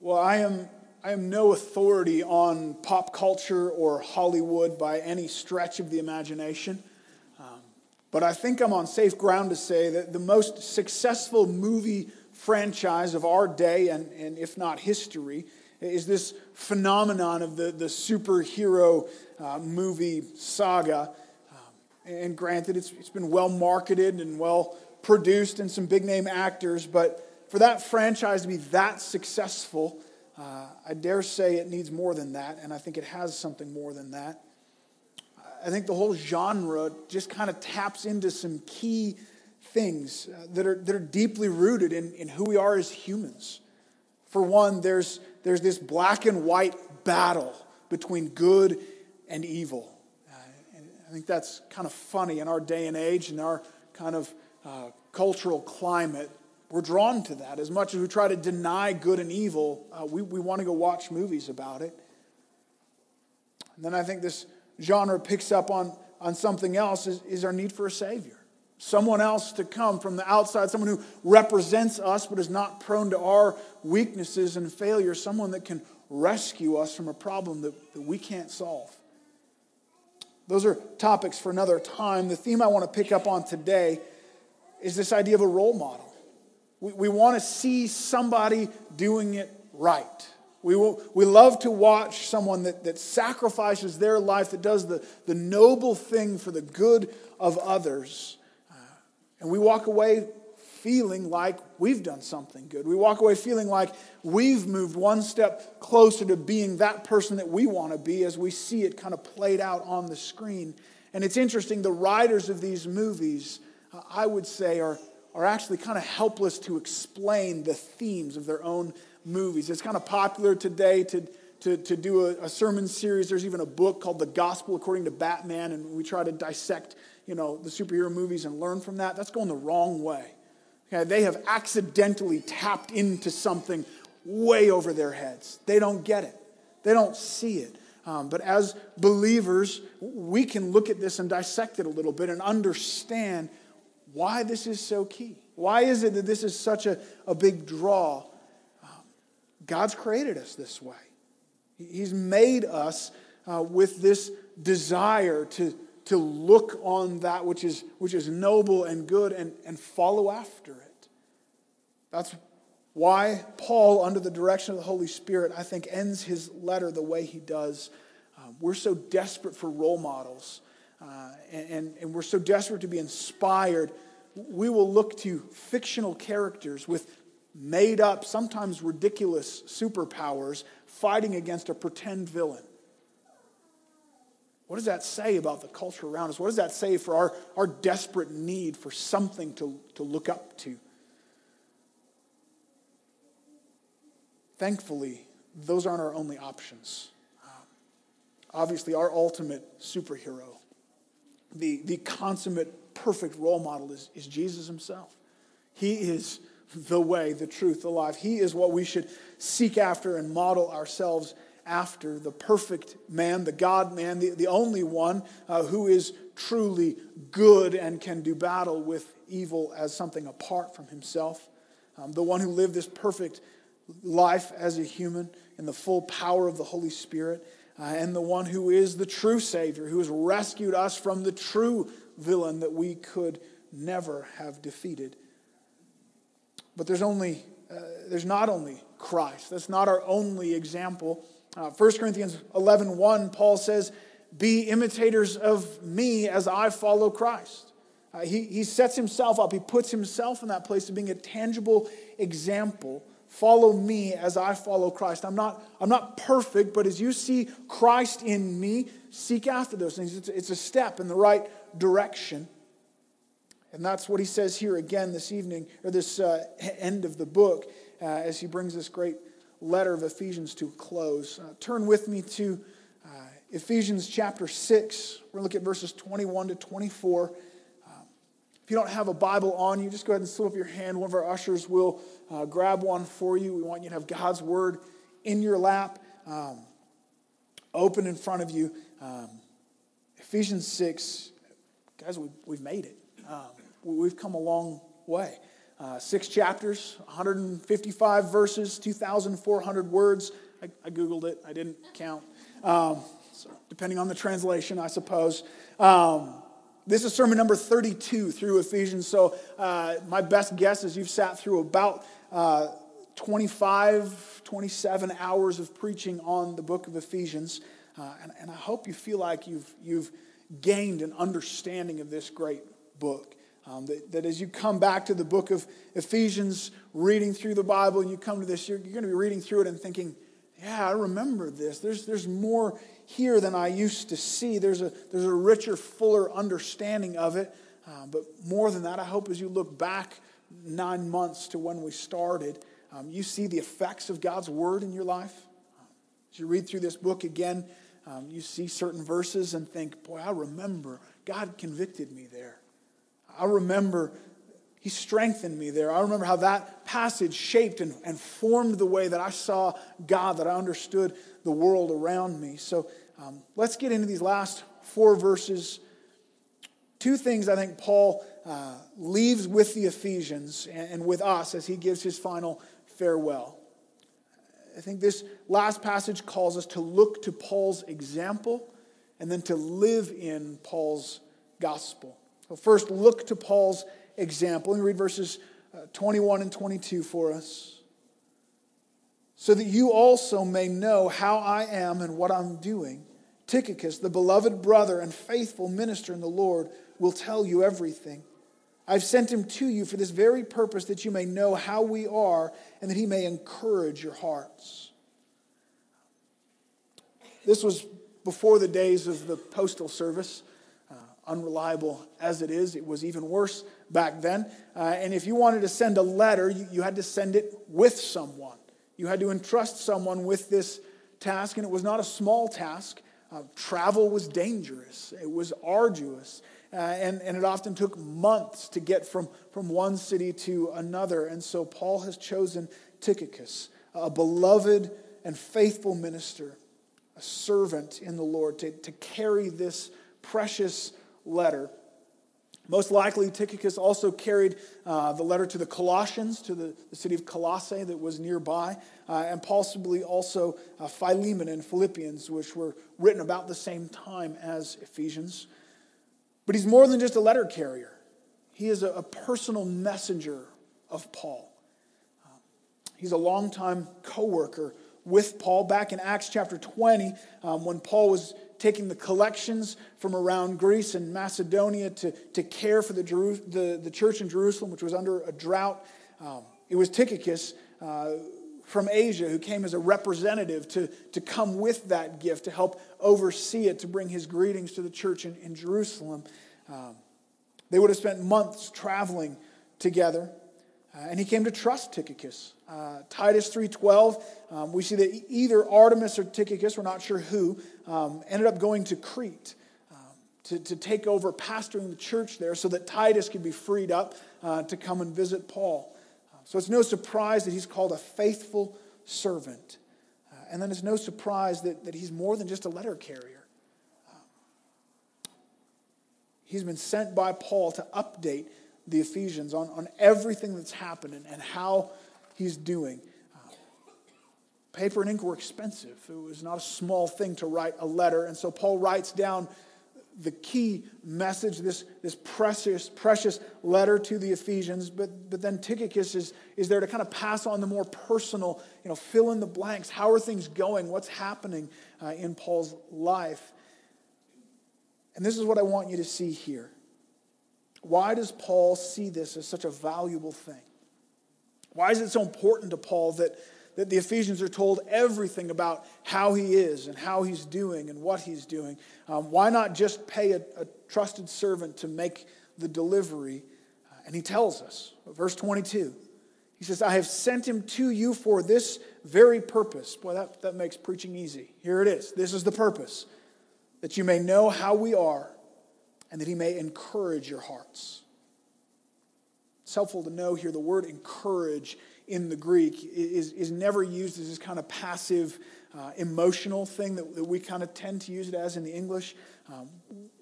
Well, I am, I am no authority on pop culture or Hollywood by any stretch of the imagination. Um, but I think I'm on safe ground to say that the most successful movie franchise of our day, and, and if not history, is this phenomenon of the, the superhero uh, movie saga. Um, and granted, it's, it's been well marketed and well produced and some big name actors, but for that franchise to be that successful, uh, I dare say it needs more than that, and I think it has something more than that. I think the whole genre just kind of taps into some key things uh, that, are, that are deeply rooted in, in who we are as humans. For one, there's, there's this black and white battle between good and evil. Uh, and I think that's kind of funny in our day and age, in our kind of uh, cultural climate we're drawn to that. As much as we try to deny good and evil, uh, we, we want to go watch movies about it. And then I think this genre picks up on, on something else is, is our need for a Savior. Someone else to come from the outside, someone who represents us but is not prone to our weaknesses and failures, someone that can rescue us from a problem that, that we can't solve. Those are topics for another time. The theme I want to pick up on today is this idea of a role model. We, we want to see somebody doing it right. We, will, we love to watch someone that, that sacrifices their life, that does the, the noble thing for the good of others. Uh, and we walk away feeling like we've done something good. We walk away feeling like we've moved one step closer to being that person that we want to be as we see it kind of played out on the screen. And it's interesting, the writers of these movies, uh, I would say, are are actually kind of helpless to explain the themes of their own movies. It's kind of popular today to, to, to do a, a, sermon series. There's even a book called The Gospel According to Batman, and we try to dissect, you know, the superhero movies and learn from that. That's going the wrong way. Okay, they have accidentally tapped into something way over their heads. They don't get it. They don't see it. Um, but as believers, we can look at this and dissect it a little bit and understand why this is so key. Why is it that this is such a, a big draw? Um, God's created us this way. He's made us uh, with this desire to, to look on that which is, which is noble and good and, and follow after it. That's why Paul, under the direction of the Holy Spirit, I think ends his letter the way he does. Uh, we're so desperate for role models uh, and, and we're so desperate to be inspired, we will look to fictional characters with made up, sometimes ridiculous superpowers fighting against a pretend villain. What does that say about the culture around us? What does that say for our, our desperate need for something to, to look up to? Thankfully, those aren't our only options. Um, obviously, our ultimate superhero the, the consummate, perfect role model is, is Jesus himself. He is the way, the truth, the life. He is what we should seek after and model ourselves after the perfect man, the God man, the, the only one uh, who is truly good and can do battle with evil as something apart from himself. Um, the one who lived this perfect life as a human in the full power of the Holy Spirit uh, and the one who is the true Savior, who has rescued us from the true villain that we could never have defeated. But there's only, uh, there's not only Christ. That's not our only example. Uh, 1 Corinthians 11 1, Paul says, Be imitators of me as I follow Christ. Uh, he, he sets himself up, he puts himself in that place of being a tangible example Follow me as I follow Christ. I'm not, I'm not perfect, but as you see Christ in me, seek after those things. It's, it's a step in the right direction. And that's what he says here again this evening, or this uh, end of the book, uh, as he brings this great letter of Ephesians to a close. Uh, turn with me to uh, Ephesians chapter 6. We're going to look at verses 21 to 24. If you don't have a Bible on you, just go ahead and slip up your hand. One of our ushers will uh, grab one for you. We want you to have God's Word in your lap, um, open in front of you. Um, Ephesians 6, guys, we, we've made it. Um, we've come a long way. uh, six chapters, 155 verses, 2,400 words. I, I, Googled it, I didn't count. Um, so depending on the translation, I suppose. Um, this is sermon number 32 through Ephesians. So, uh, my best guess is you've sat through about uh, 25, 27 hours of preaching on the book of Ephesians. Uh, and, and I hope you feel like you've, you've gained an understanding of this great book. Um, that, that, as you come back to the book of Ephesians, reading through the Bible, and you come to this, you're, you're going to be reading through it and thinking, yeah, I remember this. There's, there's more here than I used to see. There's a, there's a richer, fuller understanding of it. Uh, but more than that, I hope as you look back nine months to when we started, um, you see the effects of God's word in your life. As you read through this book again, um, you see certain verses and think, boy, I remember God convicted me there. I remember he strengthened me there. I remember how that passage shaped and, and formed the way that I saw God, that I understood the world around me. So um, let's get into these last four verses. Two things I think Paul uh, leaves with the Ephesians and, and with us as he gives his final farewell. I think this last passage calls us to look to Paul's example and then to live in Paul's gospel. So, first, look to Paul's example. Let me read verses uh, 21 and 22 for us. So that you also may know how I am and what I'm doing. Tychicus, the beloved brother and faithful minister in the Lord, will tell you everything. I've sent him to you for this very purpose, that you may know how we are and that he may encourage your hearts. This was before the days of the postal service unreliable as it is. It was even worse back then. Uh, and if you wanted to send a letter, you, you, had to send it with someone. You had to entrust someone with this task, and it was not a small task. Uh, travel was dangerous, it was arduous, uh, and, and it often took months to get from, from one city to another. And so Paul has chosen Tychicus, a beloved and faithful minister, a servant in the Lord, to, to carry this precious letter. Most likely, Tychicus also carried uh, the letter to the Colossians, to the, the city of Colossae that was nearby, uh, and possibly also uh, Philemon and Philippians, which were written about the same time as Ephesians. But he's more than just a letter carrier, he is a, a personal messenger of Paul. Uh, he's a longtime co worker with Paul. Back in Acts chapter 20, um, when Paul was taking the collections from around Greece and Macedonia to, to care for the, Jeru- the, the church in Jerusalem, which was under a drought. Um, it was Tychicus uh, from Asia who came as a representative to, to come with that gift to help oversee it, to bring his greetings to the church in, in Jerusalem. Um, they would have spent months traveling together. Uh, and he came to trust Tychicus. Uh, Titus 3.12, um, we see that either Artemas or Tychicus, we're not sure who, um, ended up going to Crete um, to, to take over pastoring the church there so that Titus could be freed up uh, to come and visit Paul. Uh, so it's no surprise that he's called a faithful servant. Uh, and then it's no surprise that, that he's more than just a letter carrier. Um, he's been sent by Paul to update the Ephesians on, on everything that's happening and how he's doing. Uh, paper and ink were expensive. It was not a small thing to write a letter. And so Paul writes down the key message, this, this precious, precious letter to the Ephesians. But, but then Tychicus is, is there to kind of pass on the more personal, you know, fill in the blanks. How are things going? What's happening uh, in Paul's life? And this is what I want you to see here. Why does Paul see this as such a valuable thing? Why is it so important to Paul that, that the Ephesians are told everything about how he is and how he's doing and what he's doing? Um, why not just pay a, a, trusted servant to make the delivery? Uh, and he tells us, verse 22, he says, I have sent him to you for this very purpose. Boy, that, that makes preaching easy. Here it is. This is the purpose that you may know how we are and that he may encourage your hearts. It's helpful to know here the word encourage in the Greek is, is never used as this kind of passive, uh, emotional thing that, that, we kind of tend to use it as in the English. Um,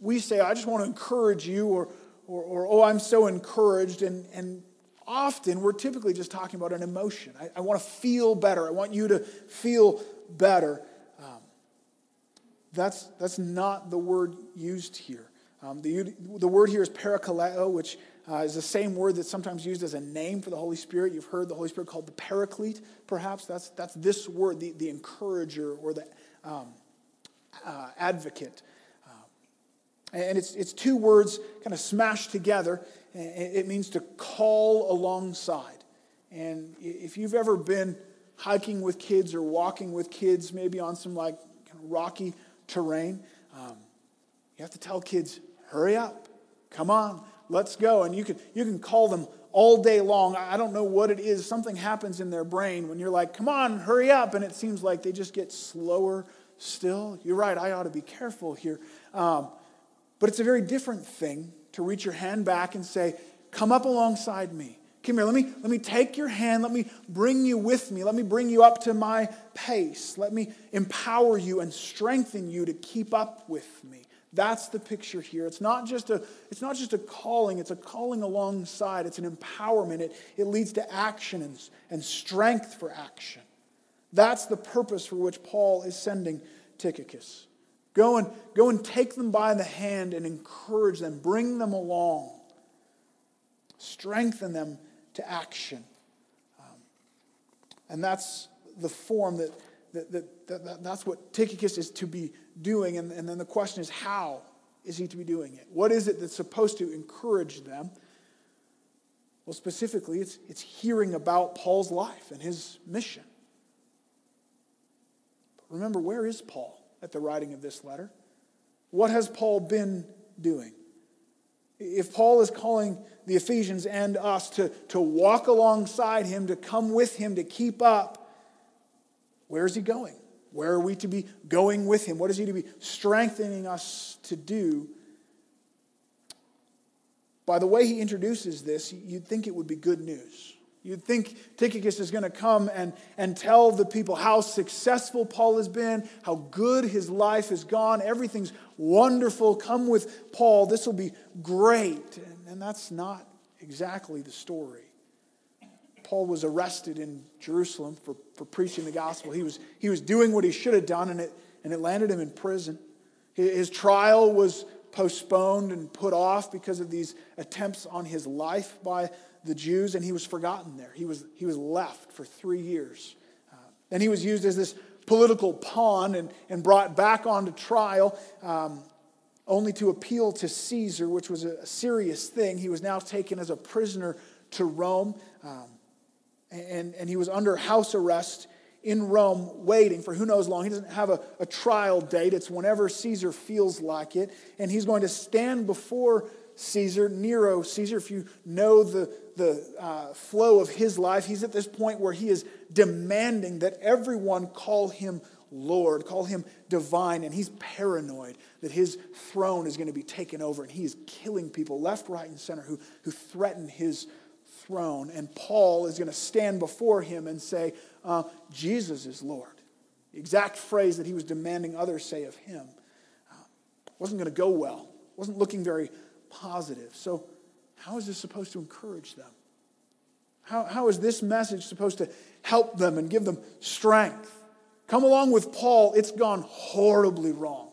we say, I just want to encourage you, or, or, or, oh, I'm so encouraged. And, and often we're typically just talking about an emotion. I, I want to feel better. I want you to feel better. Um, that's, that's not the word used here. Um, the, the word here is parakaleo, which uh, is the same word that's sometimes used as a name for the Holy Spirit. You've heard the Holy Spirit called the paraclete, perhaps. That's, that's this word, the, the encourager or the um, uh, advocate. Uh, and it's, it's two words kind of smashed together. It means to call alongside. And if you've ever been hiking with kids or walking with kids, maybe on some like kind of rocky terrain, um, you have to tell kids, hurry up, come on, let's go. And you can, you can call them all day long. I don't know what it is. Something happens in their brain when you're like, come on, hurry up. And it seems like they just get slower still. You're right, I ought to be careful here. Um, but it's a very different thing to reach your hand back and say, come up alongside me. Come here, let me, let me take your hand. Let me bring you with me. Let me bring you up to my pace. Let me empower you and strengthen you to keep up with me. That's the picture here. It's not just a, it's not just a calling, it's a calling alongside. It's an empowerment. It, it leads to action and, and strength for action. That's the purpose for which Paul is sending Tychicus. Go and, go and take them by the hand and encourage them, bring them along, strengthen them to action. Um, and that's the form that, that, that, that, that's what Tychicus is to be doing. And, and then the question is, how is he to be doing it? What is it that's supposed to encourage them? Well, specifically, it's, it's hearing about Paul's life and his mission. But remember, where is Paul at the writing of this letter? What has Paul been doing? If Paul is calling the Ephesians and us to, to walk alongside him, to come with him, to keep up, where is he going? Where are we to be going with him? What is he to be strengthening us to do? By the way he introduces this, you'd think it would be good news. You'd think Tychicus is going to come and, and tell the people how successful Paul has been, how good his life has gone. Everything's wonderful. Come with Paul. This will be great. And, and that's not exactly the story. Paul was arrested in Jerusalem for, for preaching the gospel. He was, he was doing what he should have done, and it, and it landed him in prison. His trial was postponed and put off because of these attempts on his life by the Jews, and he was forgotten there. He was, he was left for three years. Uh, then he was used as this political pawn and, and brought back onto trial, um, only to appeal to Caesar, which was a, serious thing. He was now taken as a prisoner to Rome. Um, and, and he was under house arrest in Rome waiting for who knows long. He doesn't have a, a trial date, it's whenever Caesar feels like it. And he's going to stand before Caesar, Nero Caesar, if you know the, the uh, flow of his life, he's at this point where he is demanding that everyone call him Lord, call him divine, and he's paranoid that his throne is going to be taken over, and he is killing people left, right, and center who, who threaten his throne. And Paul is going to stand before him and say, uh, Jesus is Lord. The exact phrase that he was demanding others say of him. Uh, wasn't going to go well, wasn't looking very positive. So, how is this supposed to encourage them? How, how is this message supposed to help them and give them strength? Come along with Paul, it's gone horribly wrong.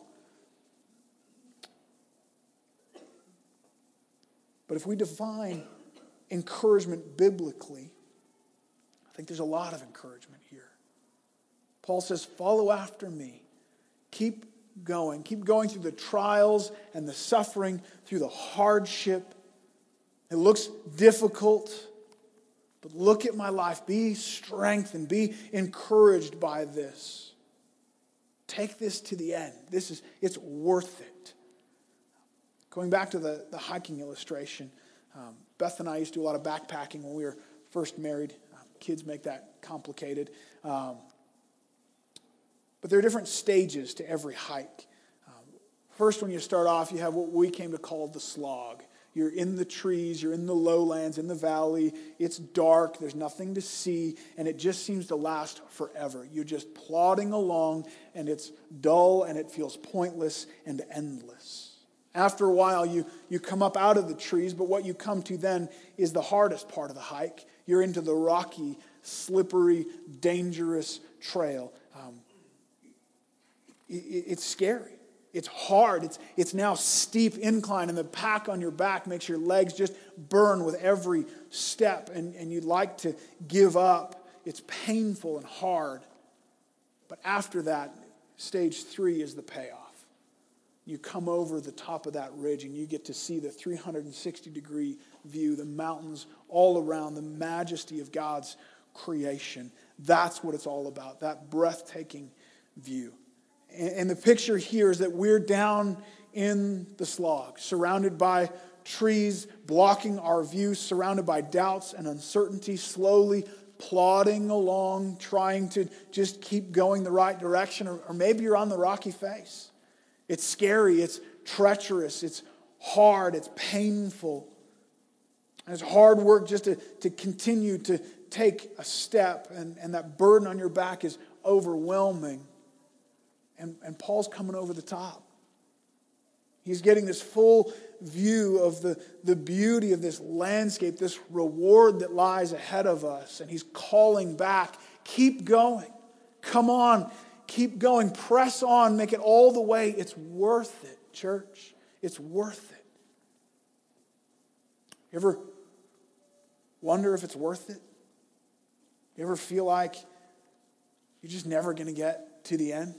But if we define encouragement biblically, I think there's a lot of encouragement here. Paul says, Follow after me. Keep going. Keep going through the trials and the suffering, through the hardship. It looks difficult, but look at my life. Be strengthened, be encouraged by this. Take this to the end. This is, it's worth it. Going back to the, the hiking illustration, um, Beth and I used to do a lot of backpacking when we were first married. Um, kids make that complicated. Um, but there are different stages to every hike. Um, first, when you start off, you have what we came to call the slog. You're in the trees, you're in the lowlands, in the valley. It's dark, there's nothing to see, and it just seems to last forever. You're just plodding along, and it's dull and it feels pointless and endless. After a while, you, you come up out of the trees, but what you come to then is the hardest part of the hike. You're into the rocky, slippery, dangerous trail. Um, it, it's scary. It's hard. It's, it's now steep incline, and the pack on your back makes your legs just burn with every step, and, and you'd like to give up. It's painful and hard. But after that, stage three is the payoff. You come over the top of that ridge and you get to see the 360 degree view, the mountains all around, the majesty of God's creation. That's what it's all about, that breathtaking view. And the picture here is that we're down in the slog, surrounded by trees blocking our view, surrounded by doubts and uncertainty, slowly plodding along, trying to just keep going the right direction, or, or maybe you're on the rocky face. It's scary, it's treacherous, it's hard, it's painful. And it's hard work just to, to continue to take a step, and, and that burden on your back is overwhelming. And, and Paul's coming over the top. He's getting this full view of the, the beauty of this landscape, this reward that lies ahead of us. And he's calling back keep going. Come on, keep going. Press on, make it all the way. It's worth it, church. It's worth it. You ever wonder if it's worth it? You ever feel like you're just never going to get to the end?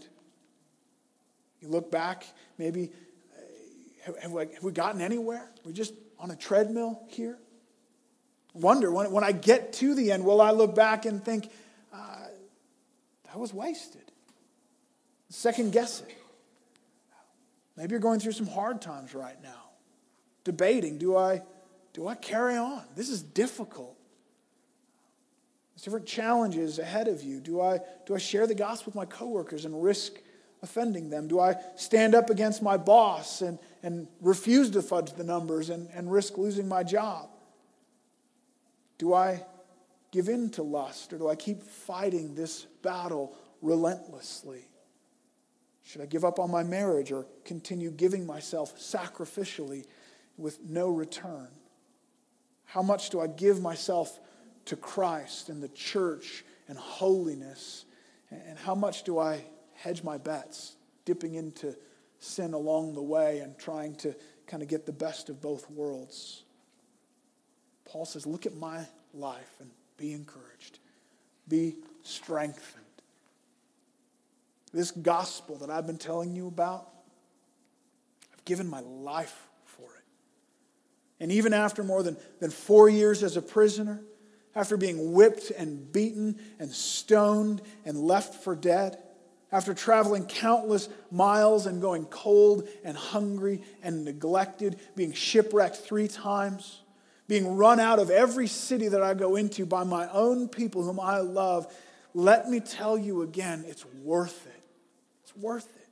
You look back, maybe, uh, have we, gotten anywhere? We're just on a treadmill here? Wonder, when, when I get to the end, will I look back and think, uh, that was wasted? Second guess it. Maybe you're going through some hard times right now. Debating, do I, do I carry on? This is difficult. There's different challenges ahead of you. Do I, do I share the gospel with my coworkers and risk offending them? Do I stand up against my boss and, and refuse to fudge the numbers and, and risk losing my job? Do I give in to lust or do I keep fighting this battle relentlessly? Should I give up on my marriage or continue giving myself sacrificially with no return? How much do I give myself to Christ and the church and holiness? And how much do I hedge my bets, dipping into sin along the way and trying to kind of get the best of both worlds? Paul says, Look at my life and be encouraged, be strengthened. This gospel that I've been telling you about, I've given my life for it. And even after more than, than four years as a prisoner, after being whipped and beaten and stoned and left for dead, after traveling countless miles and going cold and hungry and neglected, being shipwrecked three times, being run out of every city that I go into by my own people whom I love, let me tell you again, it's worth it worth it.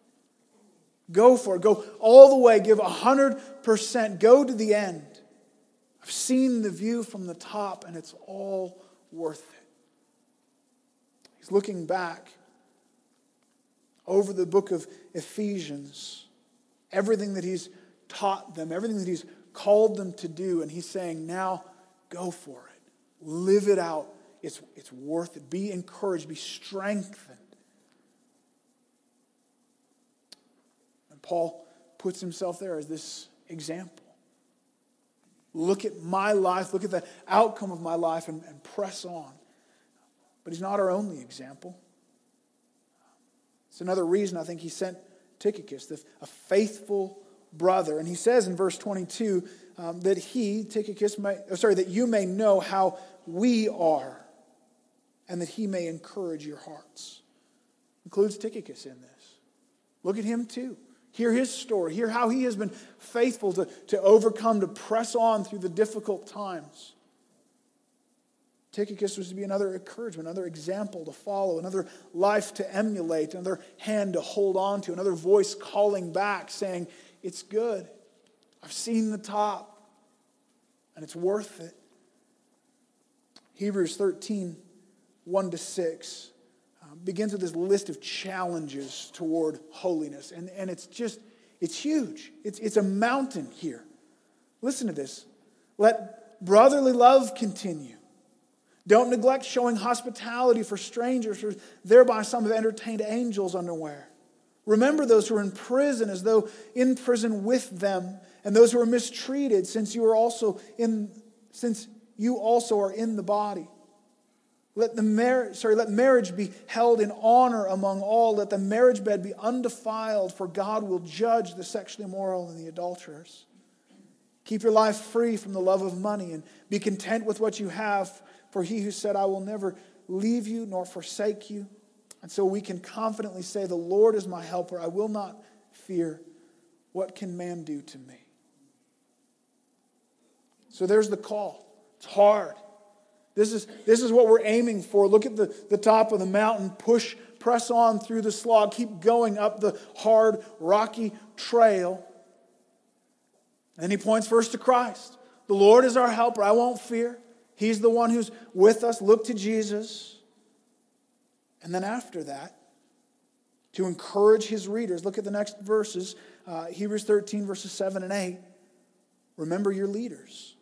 Go for it. Go all the way. Give 100%. Go to the end. I've seen the view from the top, and it's all worth it. He's looking back over the book of Ephesians, everything that he's taught them, everything that he's called them to do, and he's saying, now go for it. Live it out. It's, it's worth it. Be encouraged, be strengthened. Paul puts himself there as this example. Look at my life, look at the outcome of my life, and, and press on. But he's not our only example. It's another reason I think he sent Tychicus, a faithful brother. And he says in verse 22 um, that he, Tychicus, may, sorry, that you may know how we are and that he may encourage your hearts. Includes Tychicus in this. Look at him too. Hear his story. Hear how he has been faithful to, to overcome, to press on through the difficult times. Tychicus was to be another encouragement, another example to follow, another life to emulate, another hand to hold on to, another voice calling back saying, It's good. I've seen the top, and it's worth it. Hebrews 13, 1 to 6 begins with this list of challenges toward holiness. And, and it's just, It's huge, it's, it's a mountain here. Listen to this. Let brotherly love continue. Don't neglect showing hospitality for strangers, for thereby some have entertained angels unaware. Remember those who are in prison as though in prison with them, and those who are mistreated, since you are also in since you also are in the body. Let the marriage, sorry, let marriage be held in honor among all. Let the marriage bed be undefiled, for God will judge the sexually immoral and the adulterers. Keep your life free from the love of money and be content with what you have, for he who said, I will never leave you nor forsake you. And so we can confidently say, The Lord is my helper. I will not fear. What can man do to me? So there's the call. It's hard. This is, this is what we're aiming for. Look at the, the top of the mountain, push, press on through the slog, keep going up the hard, rocky trail. And he points first to Christ. The Lord is our helper. I won't fear. He's the one who's with us. Look to Jesus. And then after that, to encourage his readers, look at the next verses uh, Hebrews 13, verses 7 and 8. Remember your leaders.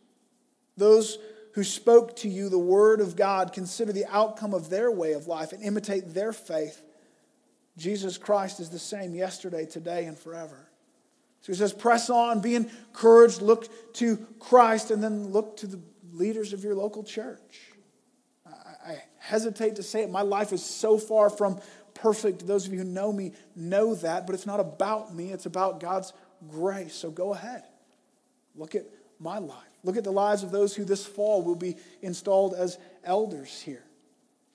Those who spoke to you the word of God, consider the outcome of their way of life and imitate their faith. Jesus Christ is the same yesterday, today, and forever. So he says, press on, be encouraged, look to Christ, and then look to the leaders of your local church. I, I hesitate to say it. My life is so far from perfect. Those of you who know me know that, but it's not about me, it's about God's grace. So go ahead. Look at my life. Look at the lives of those who this fall will be installed as elders here.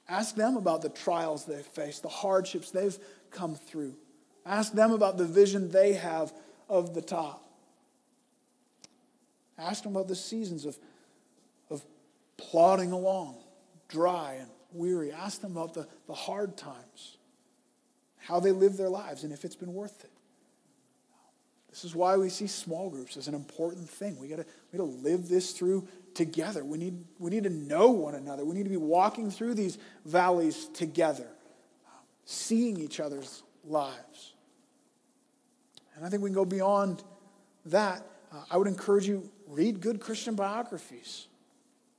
Ask them about the trials they've faced, the hardships they've come through. Ask them about the vision they have of the top. Ask them about the seasons of, of plodding along, dry and weary. Ask them about the, the hard times, how they live their lives, and if it's been worth it. This is why we see small groups as an important thing. We got we to live this through together. We need, we need to know one another. We need to be walking through these valleys together, seeing each other's lives. And I think we can go beyond that. Uh, I would encourage you read good Christian biographies,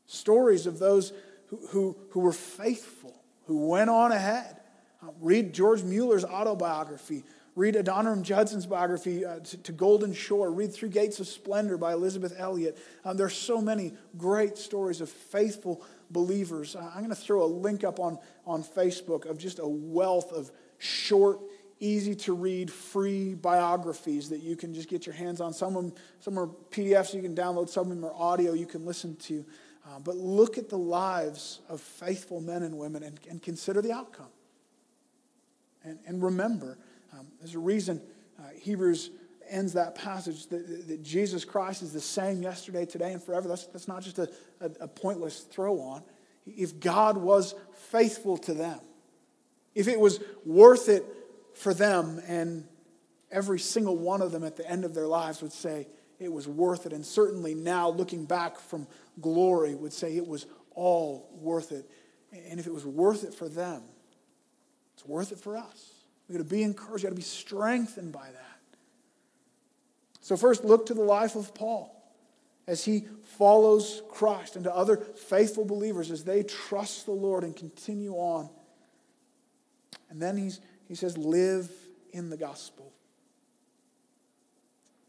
stories of those who, who, who were faithful, who went on ahead. Uh, read George Mueller's autobiography. Read Adoniram Judson's biography, uh, to, to, Golden Shore. Read Through Gates of Splendor by Elisabeth Elliot. Um, there are so many great stories of faithful believers. Uh, I'm going to throw a link up on, on Facebook of just a wealth of short, easy to read, free biographies that you can just get your hands on. Some of them, some are PDFs you can download, some of them are audio you can listen to. Uh, but look at the lives of faithful men and women and, and consider the outcome. And, and remember, um, there's a reason uh, Hebrews ends that passage that, that, Jesus Christ is the same yesterday, today, and forever. That's, that's not just a, a, a pointless throw on. If God was faithful to them, if it was worth it for them, and every single one of them at the end of their lives would say it was worth it, and certainly now looking back from glory would say it was all worth it. And if it was worth it for them, it's worth it for us. We've got to be encouraged. We've got to be strengthened by that. So, first, look to the life of Paul as he follows Christ and to other faithful believers as they trust the Lord and continue on. And then he's, he says, live in the gospel.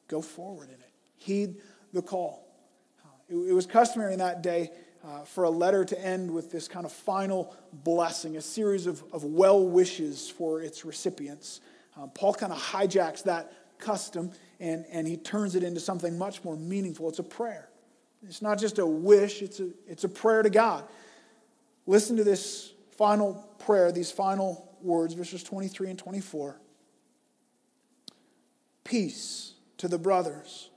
Go forward in it. Heed the call. It, it was customary in that day uh, for a letter to end with this kind of final blessing, a series of, of well wishes for its recipients. Um, Paul kind of hijacks that custom and, and he turns it into something much more meaningful. It's a prayer. It's not just a wish, it's a, it's a prayer to God. Listen to this final prayer, these final words, verses 23 and 24. Peace to the brothers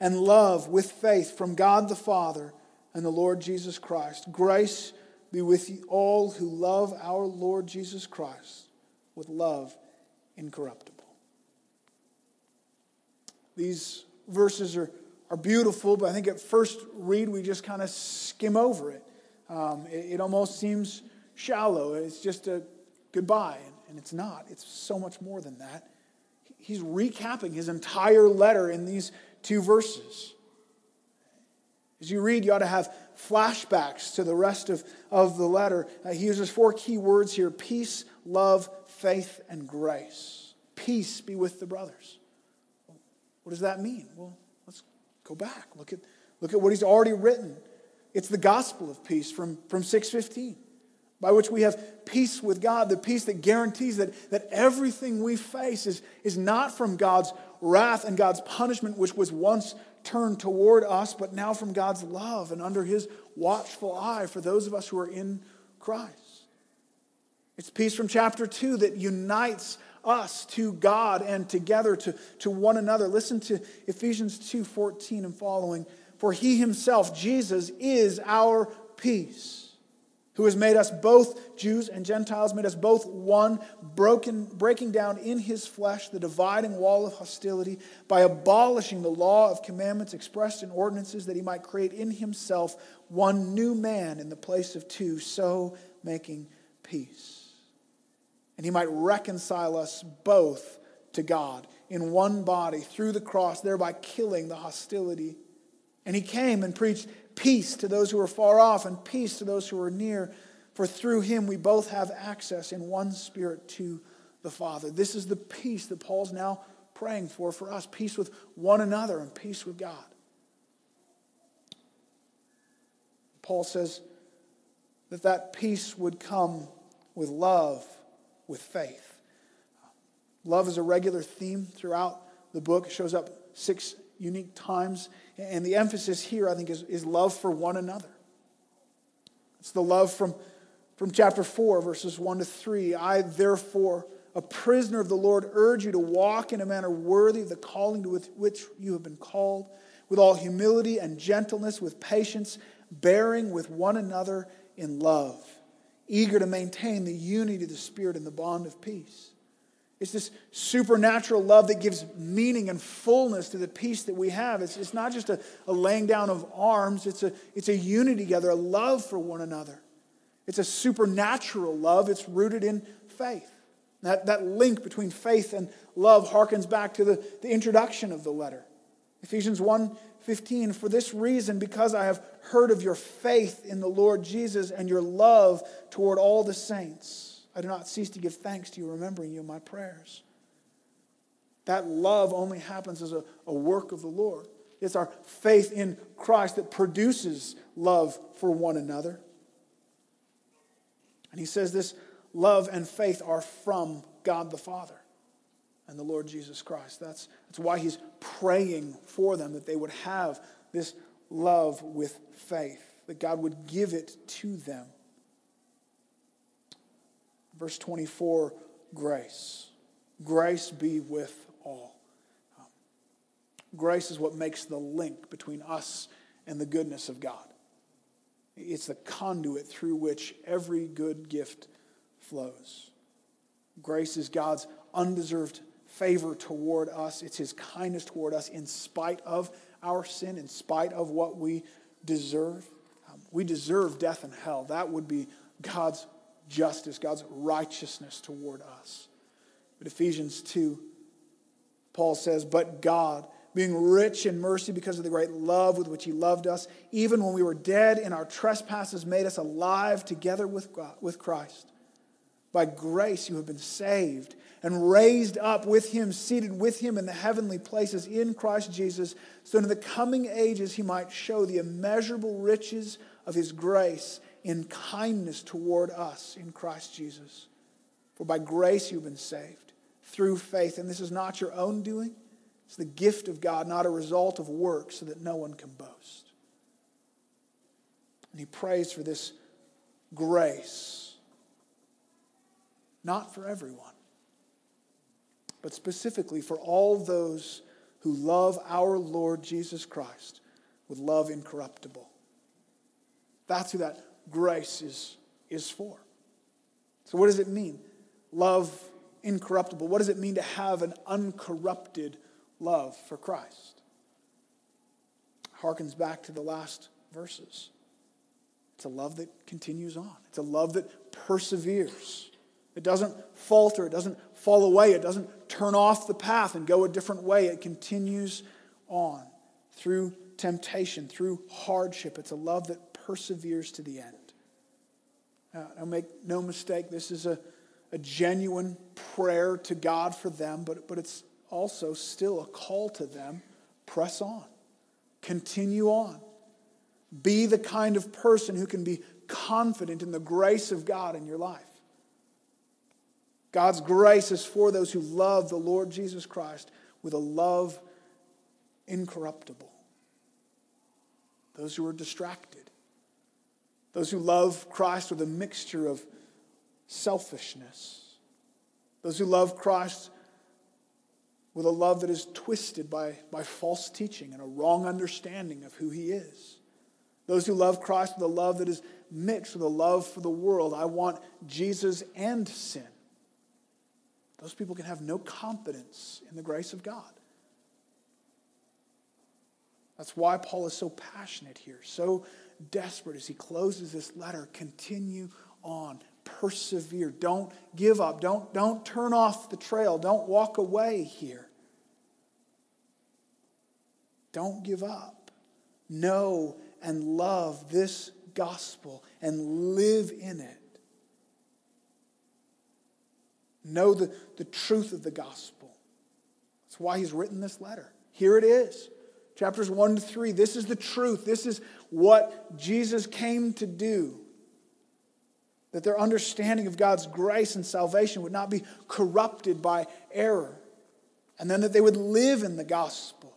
and love with faith from God the Father and the Lord Jesus Christ. Grace be with you all who love our Lord Jesus Christ with love incorruptible. These verses are, are beautiful, but I think at first read we just kind of skim over it. Um, it. It almost seems shallow. It's just a goodbye, and, and it's not. It's so much more than that. he's recapping his entire letter in these two verses. As you read, you ought to have flashbacks to the rest of, of the letter. Uh, he uses four key words here peace, love, faith, and grace. Peace be with the brothers. What does that mean? Well, let's go back. Look at, look at what he's already written. It's the gospel of peace from, from 615 by which we have peace with God, the peace that guarantees that, that everything we face is, is not from God's wrath and God's punishment, which was once turned toward us, but now from God's love and under his watchful eye for those of us who are in Christ. It's peace from chapter 2 that unites us to God and together to, to one another. Listen to Ephesians 2:14 and following. For he himself, Jesus, is our peace who has made us both Jews and Gentiles, made us both one, broken, breaking down in his flesh the dividing wall of hostility by abolishing the law of commandments expressed in ordinances that he might create in himself one new man in the place of two, so making peace. And he might reconcile us both to God in one body through the cross, thereby killing the hostility. And he came and preached peace to those who are far off and peace to those who are near. For through him we both have access in one spirit to the Father. This is the peace that Paul's now praying for for us peace with one another and peace with God. Paul says that that peace would come with love, with faith. Love is a regular theme throughout the book. It shows up six unique times. And the emphasis here, I think, is, is love for one another. It's the love from, from chapter 4, verses 1 to 3. I, therefore, a prisoner of the Lord, urge you to walk in a manner worthy of the calling to which you have been called, with all humility and gentleness, with patience, bearing with one another in love, eager to maintain the unity of the Spirit in the bond of peace. It's this supernatural love that gives meaning and fullness to the peace that we have. It's, it's not just a, a laying down of arms, it's a, it's a unity together, a love for one another. It's a supernatural love, it's rooted in faith. That, that link between faith and love harkens back to the, the introduction of the letter. Ephesians 1 15, for this reason, because I have heard of your faith in the Lord Jesus and your love toward all the saints. I do not cease to give thanks to you, remembering you in my prayers. That love only happens as a, a work of the Lord. It's our faith in Christ that produces love for one another. And he says this love and faith are from God the Father and the Lord Jesus Christ. That's, that's why he's praying for them, that they would have this love with faith, that God would give it to them. Verse 24 grace. Grace be with all. Um, grace is what makes the link between us and the goodness of God. It's the conduit through which every good gift flows. Grace is God's undeserved favor toward us, it's His kindness toward us in spite of our sin, in spite of what we deserve. Um, we deserve death and hell. That would be God's justice, God's righteousness toward us. But Ephesians 2, Paul says, But God, being rich in mercy because of the great love with which he loved us, even when we were dead in our trespasses, made us alive together with, God, with Christ. By grace you have been saved and raised up with him, seated with him in the heavenly places in Christ Jesus, so in the coming ages he might show the immeasurable riches of his grace in kindness toward us in Christ Jesus. For by grace you've been saved through faith. And this is not your own doing, it's the gift of God, not a result of work, so that no one can boast. And he prays for this grace, not for everyone, but specifically for all those who love our Lord Jesus Christ with love incorruptible. That's who that grace is, is for. So, what does it mean? Love incorruptible. What does it mean to have an uncorrupted love for Christ? Harkens back to the last verses. It's a love that continues on, it's a love that perseveres. It doesn't falter, it doesn't fall away, it doesn't turn off the path and go a different way. It continues on through temptation, through hardship. It's a love that perseveres to the end. Now, now make no mistake, this is a, a genuine prayer to God for them, but, but it's also still a call to them press on, continue on. Be the kind of person who can be confident in the grace of God in your life. God's grace is for those who love the Lord Jesus Christ with a love incorruptible. Those who are distracted. Those who love Christ with a mixture of selfishness. Those who love Christ with a love that is twisted by, by false teaching and a wrong understanding of who he is. Those who love Christ with a love that is mixed with a love for the world. I want Jesus and sin. Those people can have no confidence in the grace of God. That's why Paul is so passionate here, so desperate as he closes this letter. Continue on, persevere. Don't give up. Don't, don't turn off the trail. Don't walk away here. Don't give up. Know and love this gospel and live in it. Know the, the truth of the gospel. That's why he's written this letter. Here it is. Chapters 1 to 3. This is the truth. This is what Jesus came to do that their understanding of God's grace and salvation would not be corrupted by error, and then that they would live in the gospel.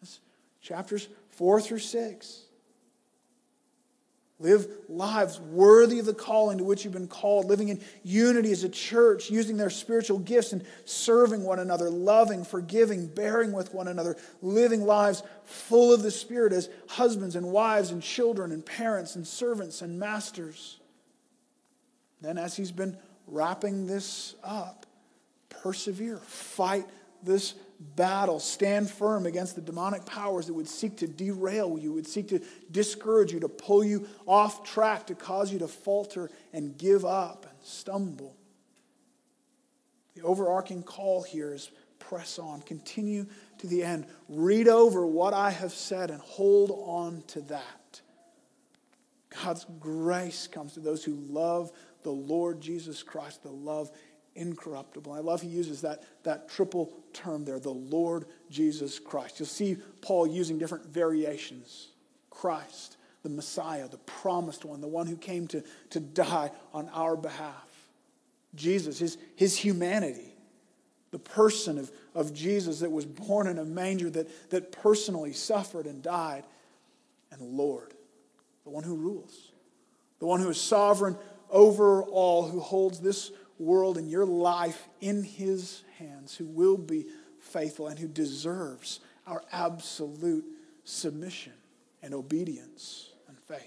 That's chapters 4 through 6. Live lives worthy of the calling to which you've been called, living in unity as a church, using their spiritual gifts and serving one another, loving, forgiving, bearing with one another, living lives full of the Spirit as husbands and wives and children and parents and servants and masters. Then, as he's been wrapping this up, persevere, fight this battle. Stand firm against the demonic powers that would seek to derail you, would seek to discourage you, to pull you off track, to cause you to falter and give up and stumble. The overarching call here is press on, continue to the end. Read over what I have said and hold on to that. God's grace comes to those who love the Lord Jesus Christ, the love incorruptible. I love he uses that, that triple term there, the Lord Jesus Christ. You'll see Paul using different variations. Christ, the Messiah, the promised one, the one who came to, to die on our behalf. Jesus, his, his humanity, the person of, of Jesus that was born in a manger, that, that personally suffered and died, and Lord, the one who rules, the one who is sovereign over all, who holds this world and your life in His hands, who will be faithful and who deserves our absolute submission and obedience and faith.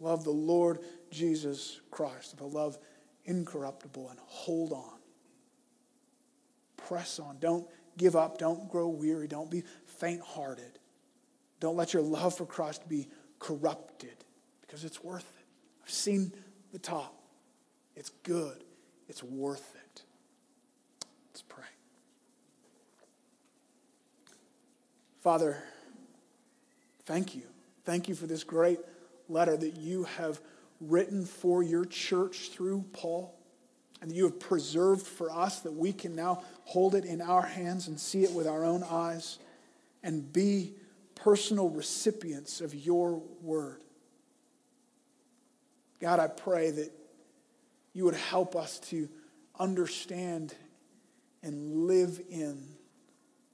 Love the Lord Jesus Christ with a love incorruptible and hold on. Press on. Don't give up. Don't grow weary. Don't be faint hearted. Don't let your love for Christ be corrupted because it's worth it. I've seen the top. It's good. It's worth it. Let's pray. Father, thank you. Thank you for this great letter that you have written for your church through Paul and that you have preserved for us that we can now hold it in our hands and see it with our own eyes and be personal recipients of your word. God, I pray that you would help us to understand and live in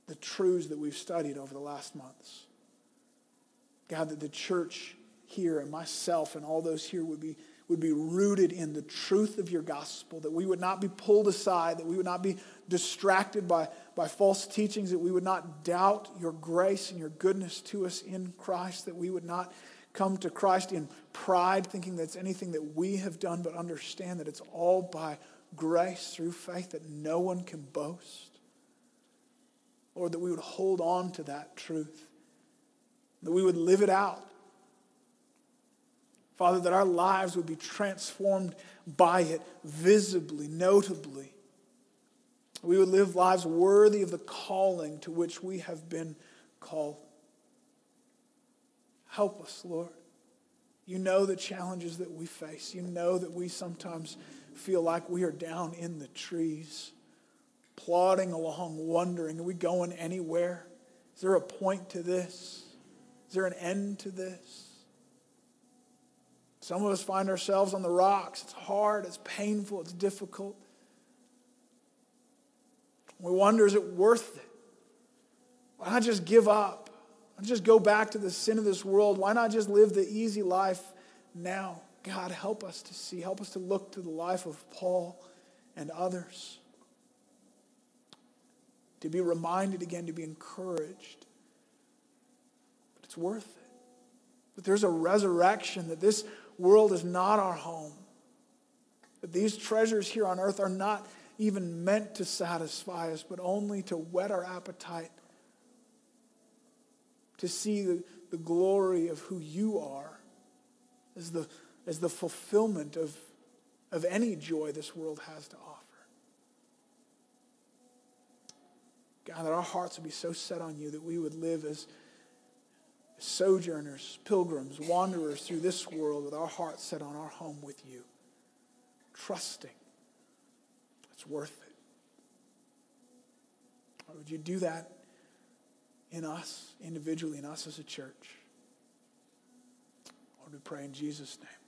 the truths that we've studied over the last months. God, that the church here and myself and all those here would be, would be rooted in the truth of your gospel, that we would not be pulled aside, that we would not be distracted by, by false teachings, that we would not doubt your grace and your goodness to us in Christ, that we would not come to Christ in pride, thinking that's anything that we have done, but understand that it's all by grace through faith that no one can boast. Lord, that we would hold on to that truth, that we would live it out. Father, that our lives would be transformed by it visibly, notably, We would live lives worthy of the calling to which we have been called. Help us, Lord. You know the challenges that we face. You know that we sometimes feel like we are down in the trees, plodding along, wondering, are we going anywhere? Is there a point to this? Is there an end to this? Some of us find ourselves on the rocks. It's hard, it's painful, it's difficult. We wonder, is it worth it? Why not just give up? Just go back to the sin of this world? Why not just live the easy life now? God, help us to see. Help us to look to the life of Paul and others. To be reminded again, to be encouraged. But it's worth it. That there's a resurrection, that this world is not our home. That these treasures here on earth are not even meant to satisfy us, but only to whet our appetite, to see the, the glory of who you are as the, as the fulfillment of, of any joy this world has to offer. God, that our hearts would be so set on you that we would live as sojourners, pilgrims, wanderers through this world with our hearts set on our home with you, trusting it's worth it. Or would you do that in us, individually, in us as a church? Lord, we pray in Jesus' name.